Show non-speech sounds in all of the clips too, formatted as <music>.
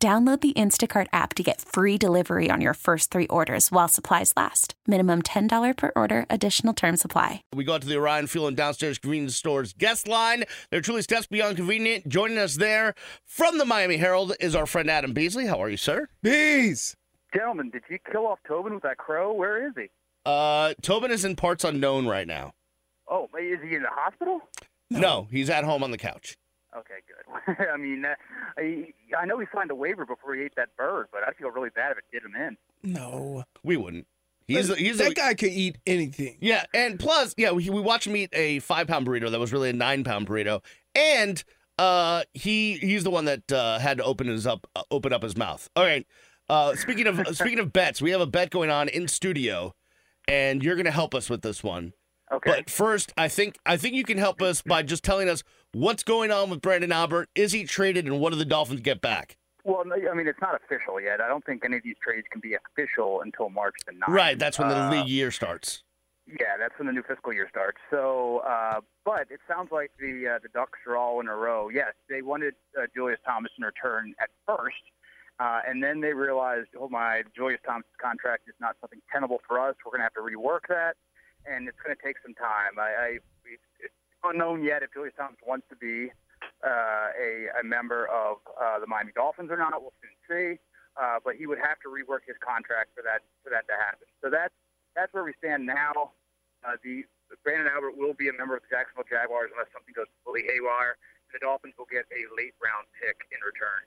Download the Instacart app to get free delivery on your first three orders while supplies last. Minimum $10 per order, additional term supply. We go out to the Orion Fuel and Downstairs Convenience Store's guest line. They're truly steps beyond convenient. Joining us there from the Miami Herald is our friend Adam Beasley. How are you, sir? Bees! Gentlemen, did you kill off Tobin with that crow? Where is he? Uh, Tobin is in parts unknown right now. Oh, is he in the hospital? No, he's at home on the couch. Okay, good. <laughs> I mean, uh, I, I know he signed a waiver before he ate that bird, but I'd feel really bad if it did him in. No. We wouldn't. He's a, he's that a, guy could eat anything. yeah, and plus, yeah, we, we watched him eat a five pound burrito that was really a nine pound burrito, and uh, he he's the one that uh, had to open his up uh, open up his mouth. All right. Uh, speaking of <laughs> speaking of bets, we have a bet going on in studio, and you're gonna help us with this one. Okay. But first, I think I think you can help us by just telling us what's going on with Branden Albert. Is he traded, and what do the Dolphins get back? well, I mean, it's not official yet. I don't think any of these trades can be official until March the 9th. Right, that's when the Uh, league year starts. Yeah, that's when the new fiscal year starts. So, uh, but it sounds like the uh, the Ducks are all in a row. Yes, they wanted uh, Julius Thomas in return at first, uh, and then they realized, oh my, Julius Thomas' contract is not something tenable for us. We're going to have to rework that, and it's going to take some time. I, I it's unknown yet if Julius Thomas wants to be uh, a, a member of uh, the Miami Dolphins or not. We'll soon see. Uh, but he would have to rework his contract for that for that to happen. So that's that's where we stand now. Uh, the Branden Albert will be a member of the Jacksonville Jaguars unless something goes fully haywire. And the Dolphins will get a late round pick in return.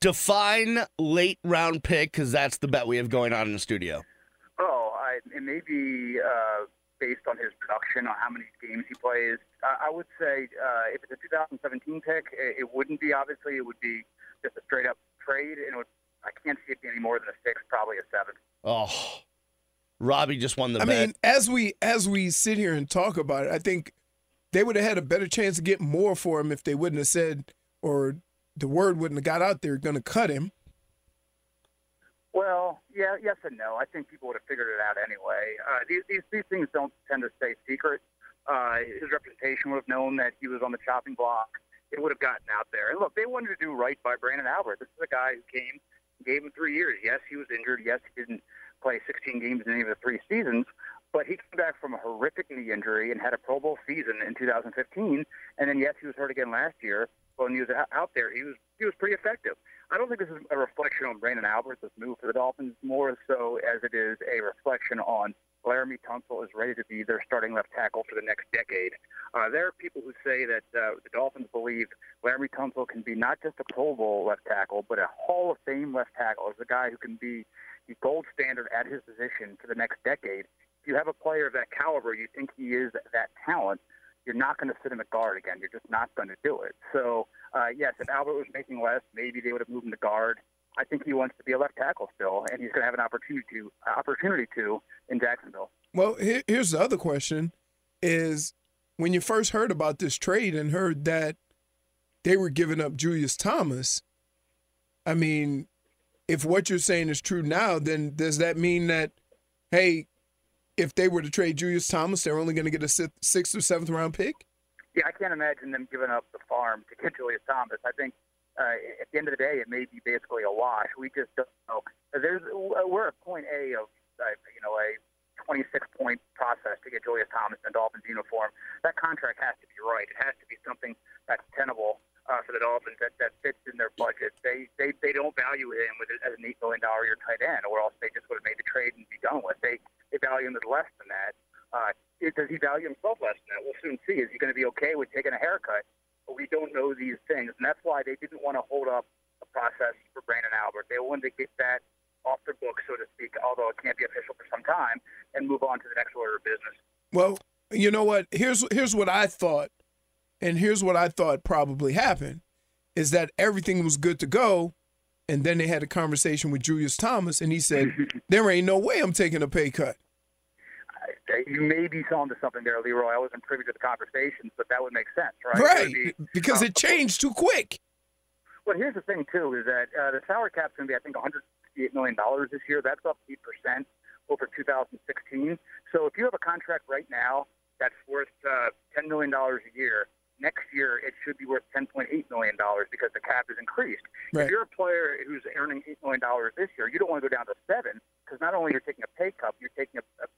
Define late round pick because that's the bet we have going on in the studio. I, it may be uh, based on his production, on how many games he plays. I, I would say uh, if it's a 2017 pick, it, it wouldn't be. Obviously, it would be just a straight up trade, and it would, I can't see it being any more than a six, probably a seven. Oh, Robbie just won the I bet. mean, as we as we sit here and talk about it, I think they would have had a better chance of getting more for him if they wouldn't have said or the word wouldn't have got out there going to cut him. Well, yeah, yes and no. I think people would have figured it out anyway. Uh, these, these these things don't tend to stay secret. Uh, his representation would have known that he was on the chopping block. It would have gotten out there. And look, they wanted to do right by Branden Albert. This is a guy who came, gave him three years. Yes, he was injured. Yes, he didn't play 16 games in any of the three seasons. But he came back from a horrific knee injury and had a Pro Bowl season in 2015. And then yes, he was hurt again last year. But when he was out there, he was he was pretty effective. I don't think this is a reflection on Branden Albert, this move for the Dolphins, more so as it is a reflection on Laremy Tunsil is ready to be their starting left tackle for the next decade. Uh, there are people who say that uh, the Dolphins believe Laremy Tunsil can be not just a Pro Bowl left tackle, but a Hall of Fame left tackle. As a guy who can be the gold standard at his position for the next decade. If you have a player of that caliber, you think he is that talent, you're not going to sit him at guard again. You're just not going to do it. So, uh, yes, if Albert was making less, maybe they would have moved him to guard. I think he wants to be a left tackle still, and he's going to have an opportunity to opportunity to in Jacksonville. Well, here's the other question: Is when you first heard about this trade and heard that they were giving up Julius Thomas. I mean, if what you're saying is true now, then does that mean that, hey, if they were to trade Julius Thomas, they're only going to get a sixth or seventh round pick? Yeah, I can't imagine them giving up the farm to get <laughs> Julius Thomas. I think uh, at the end of the day, it may be basically a wash. We just don't know. There's we're at point A of uh, you know a 26 point process to get Julius Thomas in a Dolphins uniform. That contract has to be right. It has to be something that's tenable uh, for the Dolphins that, that fits in their budget. They they they don't value him with it as an eight million dollar year tight end, or else they just would have made the trade and be done with. They value him as less than that. Uh, does he value himself less than that? We'll soon see. Is he going to be okay with taking a haircut? But we don't know these things, and that's why they didn't want to hold up the process for Branden Albert. They wanted to get that off their books, so to speak, although it can't be official for some time, and move on to the next order of business. Well, you know what? Here's here's what I thought, and here's what I thought probably happened, is that everything was good to go, and then they had a conversation with Julius Thomas, and he said, <laughs> "There ain't no way I'm taking a pay cut." You may be onto something there, Leroy. I wasn't privy to the conversations, but that would make sense, right? Right, be- because uh, it changed too quick. Well, here's the thing too: is that uh, the salary cap's going to be, I think, 168 million dollars this year. That's up eight percent over 2016. So if you have a contract right now that's worth uh, 10 million dollars a year, next year it should be worth 10.8 million dollars because the cap is increased. Right. If you're a player who's earning eight million dollars this year, you don't want to go down to seven because not only you're taking a pay cut, you're taking a, a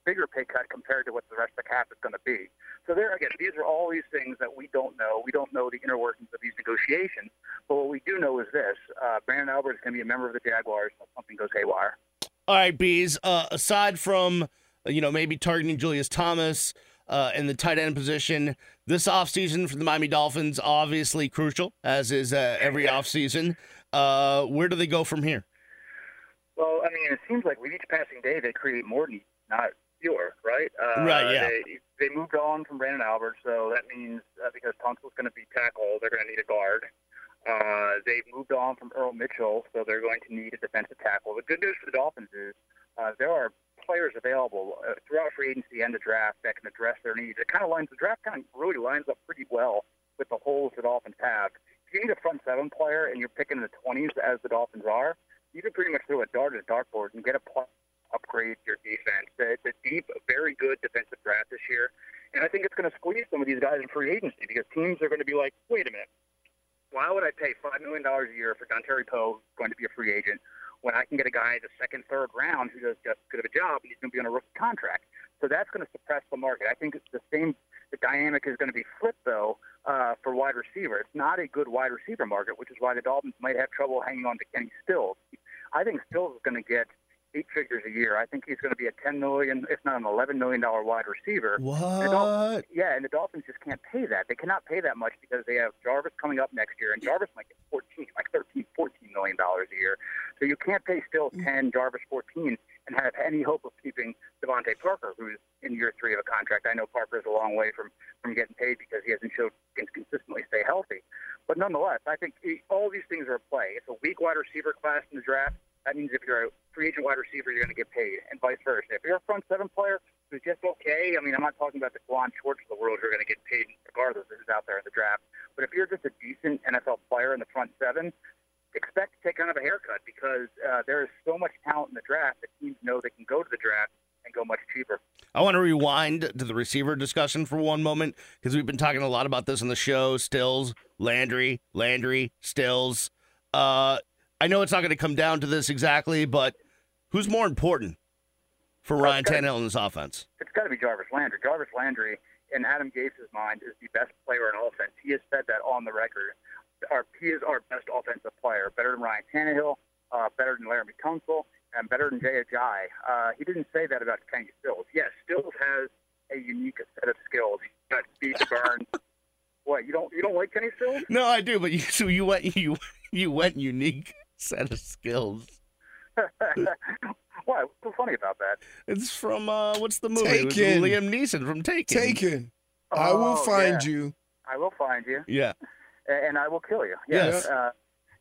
cut compared to what the rest of the cap is going to be. So there again, these are all these things that we don't know. We don't know the inner workings of these negotiations. But what we do know is this: uh, Branden Albert is going to be a member of the Jaguars unless something goes haywire. All right, bees. Uh, aside from you know maybe targeting Julius Thomas uh, in the tight end position, this offseason for the Miami Dolphins obviously crucial, as is uh, every offseason. Uh, where do they go from here? Well, I mean, it seems like with each passing day they create more needs, not fewer, right? Uh, Right, yeah. They, they moved on from Branden Albert, so that means uh, because Tunsil's going to be tackle, they're going to need a guard. Uh, they've moved on from Earl Mitchell, so they're going to need a defensive tackle. The good news for the Dolphins is uh, there are players available uh, throughout free agency and the draft that can address their needs. It kind of lines the draft kind of really lines up pretty well with the holes the Dolphins have. If you need a front seven player and you're picking in the 20s as the Dolphins are, you can pretty much throw a dart at a dartboard and get a play, upgrade your defense. It's a deep, very good defensive draft this year, and I think it's going to squeeze some of these guys in free agency because teams are going to be like, wait a minute, why would I pay five million dollars a year for Dontari Poe, going to be a free agent, when I can get a guy in the second, third round who does just as good of a job and he's going to be on a rookie contract? So that's going to suppress the market. I think the same. The dynamic is going to be flipped though uh, for wide receiver. It's not a good wide receiver market, which is why the Dolphins might have trouble hanging on to Kenny Stills. I think Stills is going to get eight figures a year. I think he's going to be a ten million, if not an eleven million dollar wide receiver. The Dol- What? yeah, and the Dolphins just can't pay that. They cannot pay that much because they have Jarvis coming up next year, and Jarvis might get 14, like 13, 14 million dollars a year. So you can't pay still mm. 10, Jarvis 14, and have any hope of keeping DeVante Parker, who's in year three of a contract. I know Parker is a long way from from getting paid because he hasn't showed he can consistently stay healthy. But nonetheless, I think all these things are. A weak wide receiver class in the draft. That means if you're a free agent wide receiver, you're going to get paid, and vice versa. If you're a front seven player who's just okay, I mean, I'm not talking about the Kawann Shorts of the world who are going to get paid regardless of who's out there in the draft. But if you're just a decent NFL player in the front seven, expect to take kind of a haircut because uh, there is so much talent in the draft that teams know they can go to the draft and go much cheaper. I want to rewind to the receiver discussion for one moment because we've been talking a lot about this on the show. Stills, Landry, Landry, Stills. Uh, I know it's not going to come down to this exactly, but who's more important for Ryan. Tannehill in this offense? It's got to be Jarvis Landry. Jarvis Landry, in Adam Gase's mind, is the best player in offense. He has said that on the record. Our, he is our best offensive player, better than Ryan Tannehill, uh, better than Laremy Tunsil, and better than Jay. Uh, he didn't say that about Kenny Stills. Yes, Stills has a unique set of skills. He's got speed to burn. <laughs> what you don't you don't like Kenny Stills? No, I do, but you so you went you you went unique set of skills. <laughs> Why? What's so funny about that? It's from uh, what's the movie? Taken. Liam Neeson from Taken. Taken. I will Oh, find yeah. you. I will find you, Yeah. and I will kill you. Yes. Uh,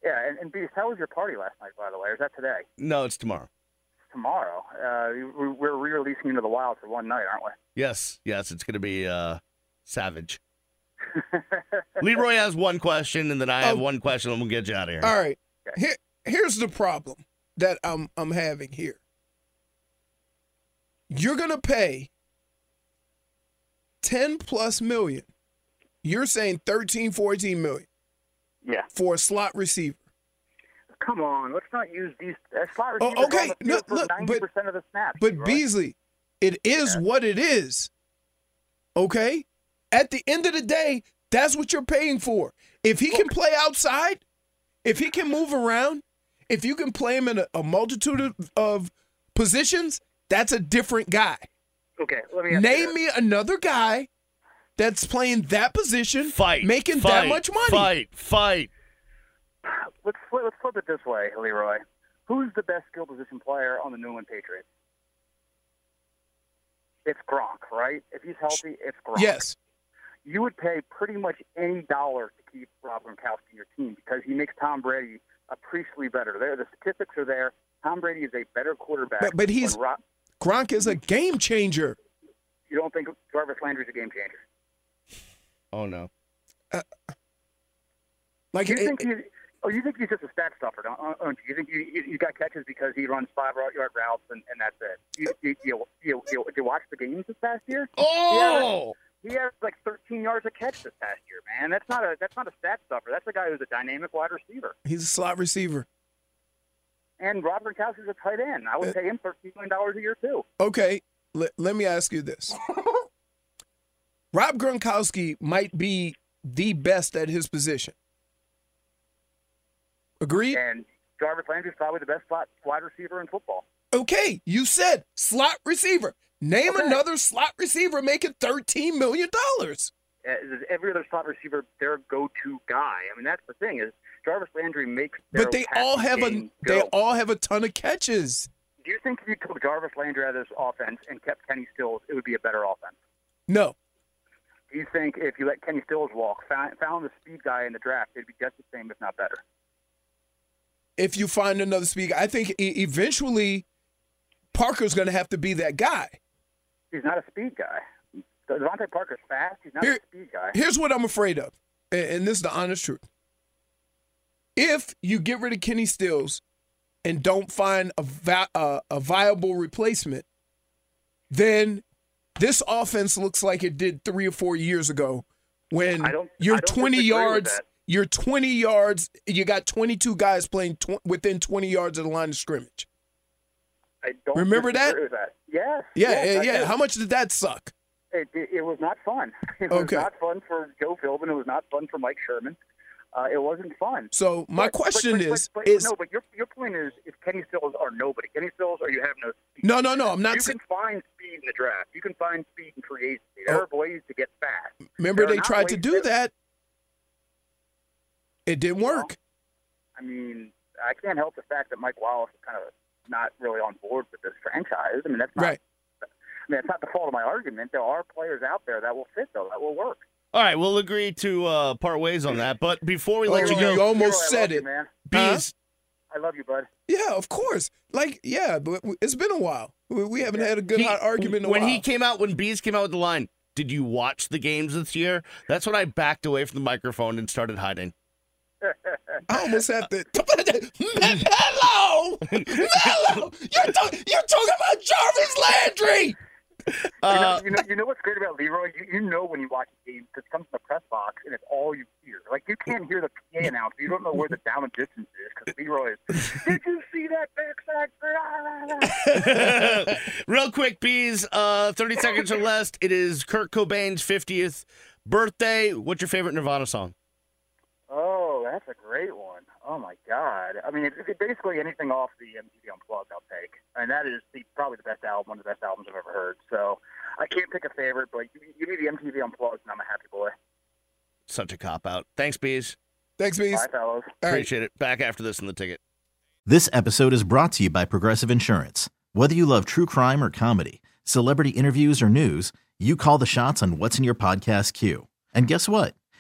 yeah, and, and Beast, how was your party last night, by the way? Or is that today? No, it's tomorrow. tomorrow. Uh, we- we're re-releasing into the wild for one night, aren't we? Yes, yes, it's going to be uh, savage. We? Leroy has one question, and then I have Oh. one question, and we'll get you out of here. All right. Here, here's the problem that I'm I'm having here. You're gonna pay 10 plus million. You're saying 13, 14 million yeah. for a slot receiver. Come on, let's not use these uh, slot Oh, receivers okay. on the field Look, for look, ninety but- percent of the snaps. But Leroy. Beasley, it is Yeah. what it is. Okay? At the end of the day, that's what you're paying for. If he can play outside, if he can move around, if you can play him in a, a multitude of, of positions, that's a different guy. okay, let me ask Name this. me another guy that's playing that position, Fight. making fight, that much money. Fight, fight. Let's flip, let's flip it this way, Leroy. Who's the best skill position player on the New England Patriots? It's Gronk, right? If he's healthy, it's Gronk. Yes. You would pay pretty much any dollar to keep Rob Gronkowski in your team because he makes Tom Brady appreciably better. There, the statistics are there. Tom Brady is a better quarterback. But- but he's- when Ro- Gronk is a game changer. you don't think Jarvis Landry's a game changer? Oh no. Uh, like you it- think he? Oh, you think he's just a stat stuffer, don't, uh, don't you? You think you, you, you got catches because he runs five yard routes and, and that's it? You, you, you, you, you, you watch the games this past year? Oh. He has like 13 yards a catch this past year, man. That's not a that's not a stat stuffer. That's a guy who's a dynamic wide receiver. he's a slot receiver. And Rob Gronkowski's a tight end. I would uh, pay him 13 million dollars a year too. Okay, let, let me ask you this. <laughs> Rob Gronkowski might be the best at his position. Agreed? And Jarvis Landry is probably the best slot wide receiver in football. Okay, you said slot receiver. Name Okay. another slot receiver making $13 million. Every other slot receiver, their go-to guy. I mean, that's the thing is Jarvis Landry makes. Their But they all have a game they all have a ton of catches. Do you think if you took Jarvis Landry out of this offense and kept Kenny Stills, it would be a better offense? No. Do you think if you let Kenny Stills walk, found, found the speed guy in the draft, it'd be just the same, if not better? If you find another speaker, I think eventually Parker's going to have to be that guy. He's not a speed guy. DeVante Parker's fast. He's not Here- a speed guy. Here's what I'm afraid of, and this is the honest truth. If you get rid of Kenny Stills and don't find a vi- uh, a viable replacement, then this offense looks like it did three or four years ago when you're 20 yards. You're 20 yards. You got 22 guys playing tw- within 20 yards of the line of scrimmage. I don't Remember that? that? Yes. Yeah, yeah, yeah. How much did that suck? It, it, it was not fun. <laughs> It was Okay. not fun for Joe Philbin. It was not fun for Mike Sherman. Uh, it wasn't fun. So my But- question but- is, but, but, is no, but your your point is, if Kenny Stills are nobody, Kenny Stills or you have no speed. no, no, no. I'm not. you can find speed in the draft. You can find speed in free agency. There Oh. are ways to get fast. Remember, There they tried to do that. It didn't work. I mean, I can't help the fact that Mike Wallace is kind of not really on board with this franchise. I mean, that's not. Right. I mean, it's not the fault of my argument. There are players out there that will fit, though. That will work. All right, we'll agree to uh, part ways on that. But before we let Oh, you you go, you almost Leroy, said love you, it. man. bees. I love you, bud. Yeah, of course. Like, yeah, but it's been a while. We we haven't had a good he- hot argument in a when while. he came out, when bees came out with the line, did you watch the games this year? That's when I backed away from the microphone and started hiding. <laughs> I almost have to. <laughs> Hello, hello. You're, talk- you're talking about Jarvis Landry. You Uh, know, you know, you know what's great about Leroy? You, you know when you watch a game because it comes from the press box and it's all you hear. Like you can't hear the PA announcer. You don't know where the down and distance is because Leroy is. Did you see that backside? <laughs> Real quick, bees. Uh, Thirty seconds or less. It is Kurt Cobain's fiftieth birthday. What's your favorite Nirvana song? That's a great one. Oh my God! I mean, it, it, basically anything off the MTV Unplugged, I'll take. I And that is the, probably the best album, one of the best albums I've ever heard. So I can't pick a favorite, but give me, give me the MTV Unplugged, and I'm a happy boy. Such a cop out. Thanks, bees. Thanks, Bees. Bye, fellas. All right. Appreciate it. Back after this in the ticket. This episode is brought to you by Progressive Insurance. Whether you love true crime or comedy, celebrity interviews or news, you call the shots on what's in your podcast queue. And guess what?